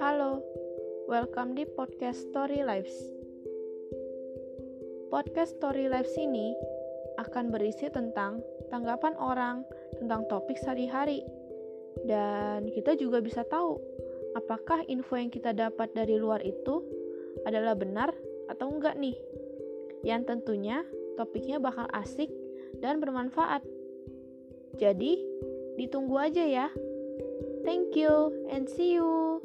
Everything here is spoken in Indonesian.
Halo, welcome di podcast Story Lives. Podcast Story Lives ini akan berisi tentang tanggapan orang tentang topik sehari-hari. Dan kita juga bisa tahu apakah info yang kita dapat dari luar itu adalah benar atau enggak nih. Yang tentunya topiknya bakal asik dan bermanfaat. Jadi, ditunggu aja ya. Thank you and see you.